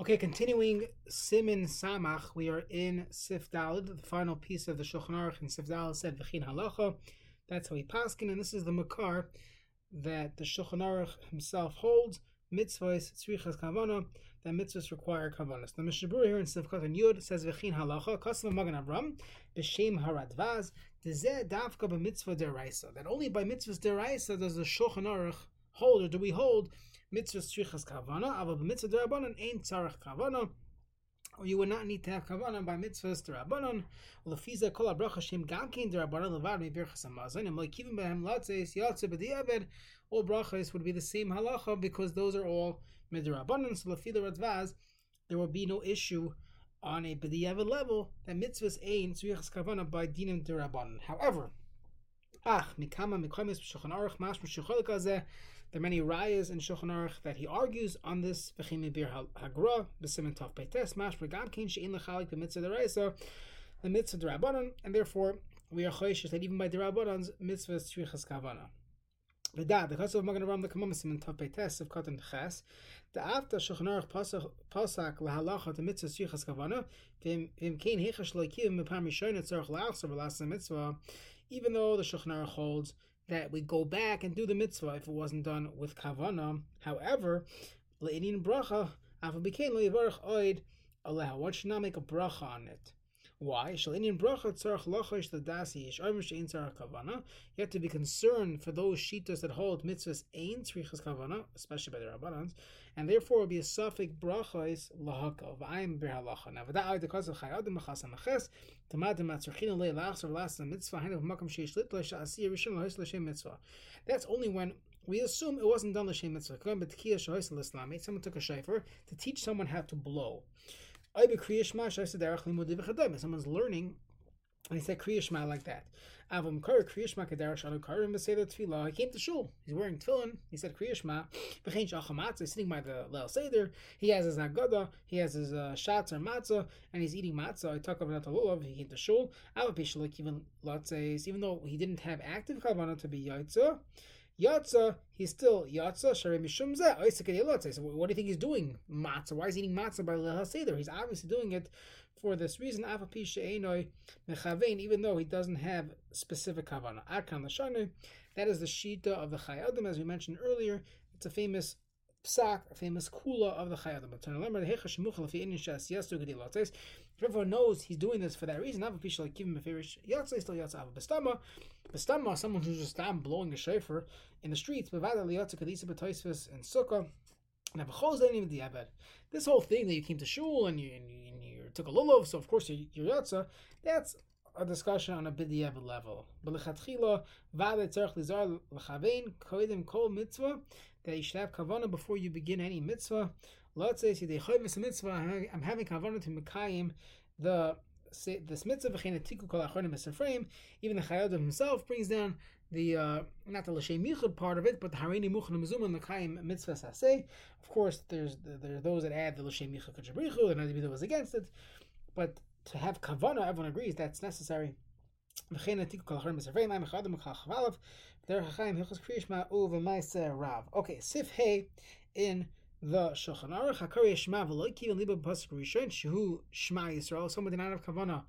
Okay, continuing Simin Samach, we are in Sif Dalid, the final piece of the Shulchan Aruch, and Sif Dalid said V'chin Halacha. That's how he paskin, and this is the Makar that the Shulchan Aruch himself holds. Mitzvahs tzrichas kavana that mitzvahs require kavanas. The Mishnah here in Sivkot and Yud says v'chin halacha kasav magan Avram b'shem haradvaz dezeh davka b'mitzvah deraisa. That only by mitzvahs deraisa does the Shulchan Aruch hold or do we hold mitzvahs tzrichas kavana, aber b'mitzvah derabanan ain't tzarech kavana or you would not need to have kavanah by mitzvahs to rabbanon. Lefiza kol abracha shem gamkin derabanan levad mebirchas hamazon and loikivim behem latzes yatze b'diavad. All brachas would be the same halacha because those are all midrabanan. So lefila radvaz, there will be no issue on a b'diavad level that mitzvahs ain tzrichas kavanah by dinim derabanan. However, ach mikama mikomis b'shulchan aruch mash b'shucholik there are many rayas in Shulchan Aruch that he argues on this. V'chim bir hagra b'simen tov peites mash v'gam kin she'in l'chalik b'mitzvah deraisa the mitzvah derabanan, and therefore we are choishes that even by derabanan's mitzvah is tzrichas kavana. V'da, the chassav magen aram the kamam simen tov peites of katan ches, the after Shulchan Aruch pasak lahalacha the mitzvah tzrichas kavana, v'im kein hechash loikim mepam mishonet tzarech la'achsar v'lasa mitzvah, even though the Shulchan Aruch holds that we go back and do the mitzvah if it wasn't done with kavana. However, le'inin bracha, afa became le'ivarach oid, Allah, one should not make a bracha on it. Why? You have to be concerned for those shitas that hold mitzvahs ain tzrichas kavana, especially by the rabbanans, and therefore will be a suffix bracha is lahaka v'ayim berhalacha. Now, v'da'ay dekaz of Chayei Adam machas amaches, tamadim atzrchina le lachs or last mitzvah hainu makam sheish litla sha'asiyah rishon lahis l'shem mitzvah. That's only when we assume it wasn't done l'shem mitzvah. Someone took a shayfer to teach someone how to blow. Someone's learning, and he said Kriyashma like that. Avam Kar Kriyashma Kadarash Anu Karim Beseder Tefillah. He came to shul. He's wearing tefillin. He said Kriyashma. V'chein Shachamatza. He's sitting by the Leil Seder. He has his Haggadah. He has his uh, shots or matzah, and he's eating matzah. I talk about Natalulav. He came to shul. Avapishalik even Latzes. Even though he didn't have active kavanah to be Yaitza. Yatza, he's still Yatza, Shari Mishum So what do you think he's doing? Matzah. Why is he eating matzah by Lehal Seder? He's obviously doing it for this reason. Even though he doesn't have specific kavanah. That is the Shita of the Chayei Adam, as we mentioned earlier. It's a famous psak, a famous kula of the Chayei Adam. If everyone knows he's doing this for that reason, a piece like give him a favorite yatsa, still yatsa ava bestama. Bestama, someone who's just down blowing a shofar in the streets, bevada liyatsa kadisa betoisvis and sukkah. And have a choz even the abed. This whole thing that you came to shul and you, and you, and you took a lulav, so of course you're, you're that's a discussion on a bidiyavad level. That you should have kavana before you begin any mitzvah. Let's say mitzvah. I'm having kavanah to mekayim the this mitzvah v'chein tiku kol achronim esafreim. Even the Chayyim himself brings down the uh, not the l'shem yichud part of it, but the harini muchan mezuma mekayim mitzvah saseh. Of course, there's there are those that add the l'shem yichud kajabrichu, and other people was against it. But to have kavana, everyone agrees that's necessary. Okay, sif hey in the Shulchan Aruch Hakari Shema V'Loikiv and Liba Pasuk Rishon Shehu Shema Yisrael. Someone did not have kavana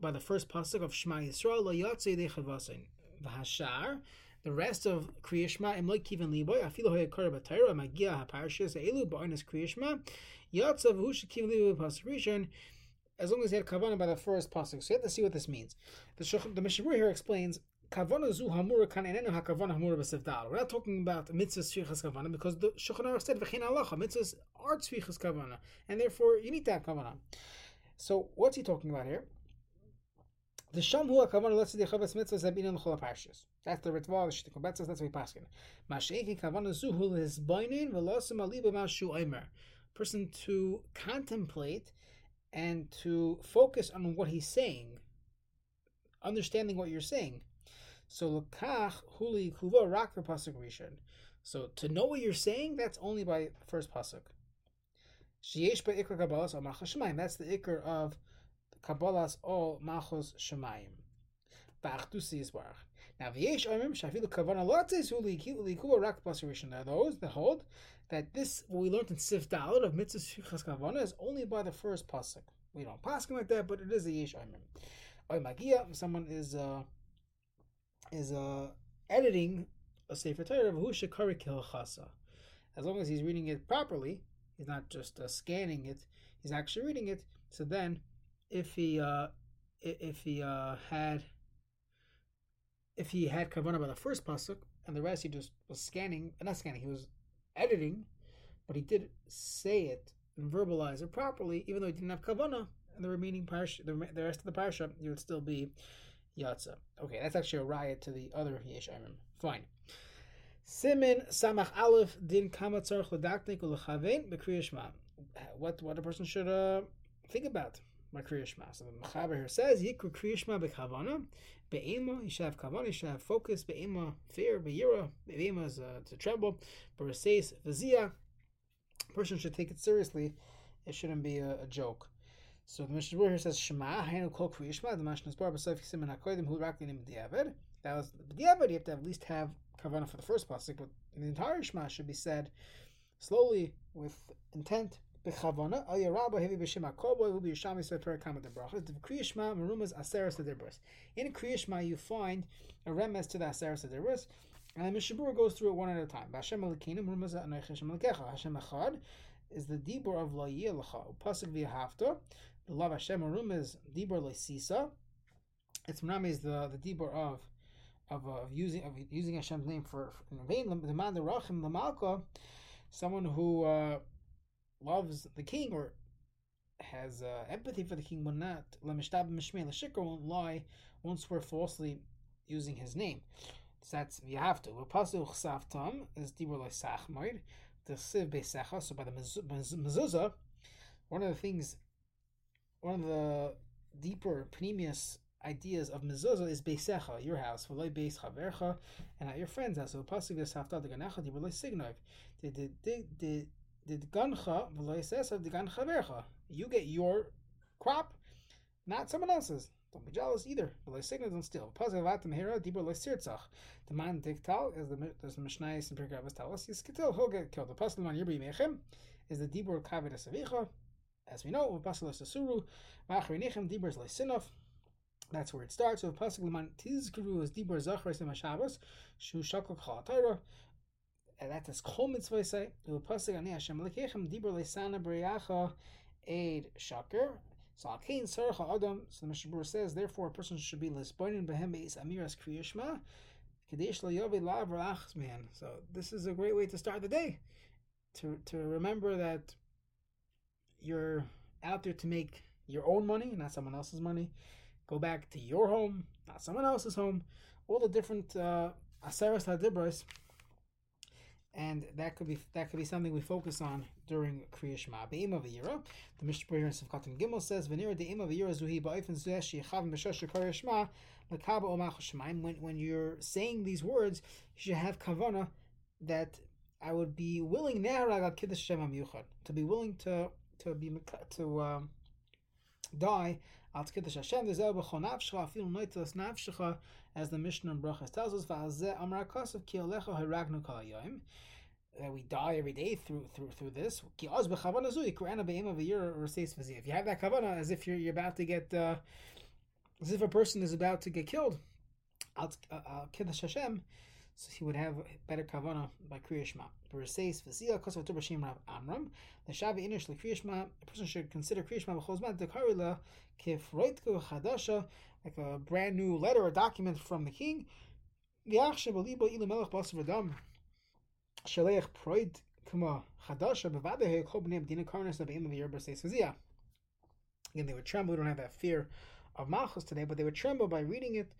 by the first pasuk of Shema Yisrael Lo Yatzei Dechavasin V'Hashar. The rest of Kriyashma Im Loikiv and Liboy Afilo Hoya Kara Batayra Magia HaParashas Elu Ba'onis Kriyashma Yatzav Hu Shekiv Liba Pasuk Rishon as long as he had kavana by the first pasuk. So you have to see what this means. The, the Mishnah here explains kavana zu hamura kan enenu hakavana hamura b'sevdal. We're not talking about mitzvahs tzvichas kavana because the Shulchan Aruch said v'chein halacha mitzvahs are tzvichas kavana, and therefore you need to have kavana. So what's he talking about here? The shamhu hakavana let's the chavas mitzvahs have been in the parshas. That's the ritva, the shtikum betzas. That's what he paskin. Masheki kavana zu hu lizbainin v'losim aliba mashu omer. Person to contemplate and to focus on what he's saying, understanding what you're saying. So lokach huli kuva rakar pasuk rishon. So to know what you're saying, that's only by first pasuk. Sheyesh by ikr kabbalas or machos shemayim. That's the ikr of kabbalas or machos shemayim. Ba'achdusi yisbarach. Now, v'yesh oimim shafilu kavana lotzes hu liikuba rak basirishan. There are those that hold that this, what we learned in Sif Dalad of mitzvah shvichas kavana, is only by the first pasuk. We don't pass like that, but it is a yesh oimim. Oy magia, someone is uh, is uh, editing a Sefer Torah, of who shekari kilchasa. As long as he's reading it properly, he's not just uh, scanning it, he's actually reading it. So then, if he uh, if he uh, had if he had kavanah by the first pasuk and the rest he just was scanning, not scanning, he was editing, but he did say it and verbalize it properly, even though he didn't have kavanah. And the remaining parsha, the, the rest of the parsha, you would still be yatsa. Okay, that's actually a riot to the other yesh I remember. Fine. Simin samach aleph din kama tzarch ledaknik ulechavein b'kriyashma. What what a person should uh, think about my kriyashma. So the Mechaber here says yikru kriyashma b'kavana be'ema. You should have kavana. You should have focus be'ema fear be'yira. Be'ema is uh, to tremble. B'raseis v'zia. Person should take it seriously. It shouldn't be a, a joke. So the Mishnah here says Shema Hainu Kol Kriyishma. The Mashnas Bar B'Sof Siman Hakodim Hu Rak Linim B'Diavad. That was B'Diavad. You have to at least have kavana for the first pasuk, but the entire Shema should be said slowly with intent. Bechavana, al yaraba hevi b'shem hakoboy will be yishami sefer kama debrachas. The kriyishma merumas aseres adibras. In kriyishma you find a remes to the aseres adibras, and the Mishabur goes through it one at a time. Hashem alekinu merumas anoich Hashem alekecha. Hashem echad is the dibur of lo yelecha. Pasuk v'yahavta. The love Hashem merumas dibur leisisa. It's menami is the the dibur of of, uh, of using of using Hashem's name for, for in vain. The man the rachim the malka, someone who uh, loves the king or has uh, empathy for the king will not won't lie, won't swear falsely using his name. So that's you have to. Pasul chsaftam is dibur leisachmoid. The siv beisecha. So by the mezuzah, one of the things, one of the deeper panemius ideas of mezuzah is beisecha, your house, v'loy beis chavercha, and at your friend's house. So pasuk is hafta deganecha di v'loy signov. Did did You get your crop, not someone else's. Don't be jealous either. Don't steal. The man diktal is the the mishnayis and pirkei tell us he'll get killed. The man yirbi mechem is the dibur kaved asavicha. As we know. That's where it starts. So pasuk leman tizkru is dibur zachar sem Shabbos shu. And that's as kol mitzvah say. The pasuk ani Hashem lekechem dibur leisana b'riyacha aid shaker. So alkein sarcha adam. So the Mishabur says, therefore, a person should be lesboinin behem beis amiras kriyishma. Kadesh yovi lav man. So this is a great way to start the day. To to remember that you're out there to make your own money, not someone else's money go back to your home, not someone else's home, all the different uh, aseres hadibros, and that could be that could be something we focus on during Kriya Shema. Be'im of Yira, the Mishnah here in Sivkatan Gimel says, "V'nira de'im of Yira zuhi ba'ifin zuhesh yechavim b'shosh Kriya Shema l'kaba omach shemaim." When when you're saying these words, you should have kavana that I would be willing now kiddush Shem to be willing to to be to um, die as the Mishnah Brachas tells us, that we die every day through through through this. If you have that kavanah, as if you're, you're about to get, uh, as if a person is about to get killed, al kiddush Hashem, so he would have better kavana by Kriya Shema. B'reseis v'ziyah kosav tu b'shem Rav Amram. The Shavi inish l'Kriya Shema. A person should consider Kriya Shema b'chol the dekarila kif roitku chadasha, like a brand new letter or document from the king. V'yachshe b'libo ilu melech b'asav adam. Shaleich proid kuma chadasha b'vadehe kol b'nei b'dina karnas b'im of yer b'reseis v'ziyah. Again, they would tremble. We don't have that fear of Malchus today, but they would tremble by reading it.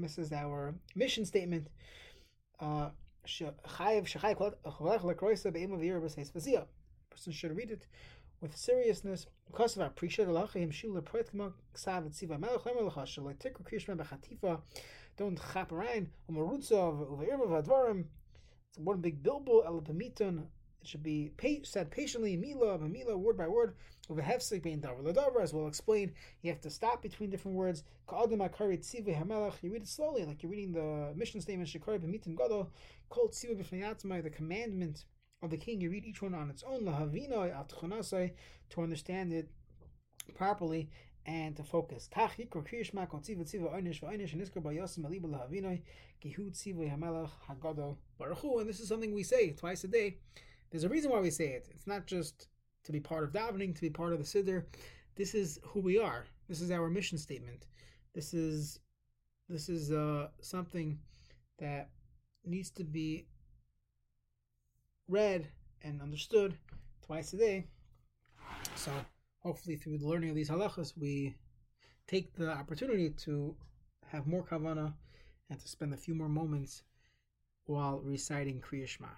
This is our mission statement. Uh, person should read it with seriousness. Because of our don't chap around. It's one big bilbo, it should be said patiently, mila, mila, word by word, of a hefsek being davar ladavar, as we'll explain. You have to stop between different words. You read it slowly, like you're reading the mission statement, Shekari b'mitim gadol, called tziva b'fnei the commandment of the king. You read each one on its own, lahavinoi, to understand it properly and to focus. And this is something we say twice a day. There's a reason why we say it. It's not just to be part of davening, to be part of the siddur. This is who we are. This is our mission statement. This is this is uh, something that needs to be read and understood twice a day. So hopefully through the learning of these halachas, we take the opportunity to have more kavana and to spend a few more moments while reciting Kriya Shema.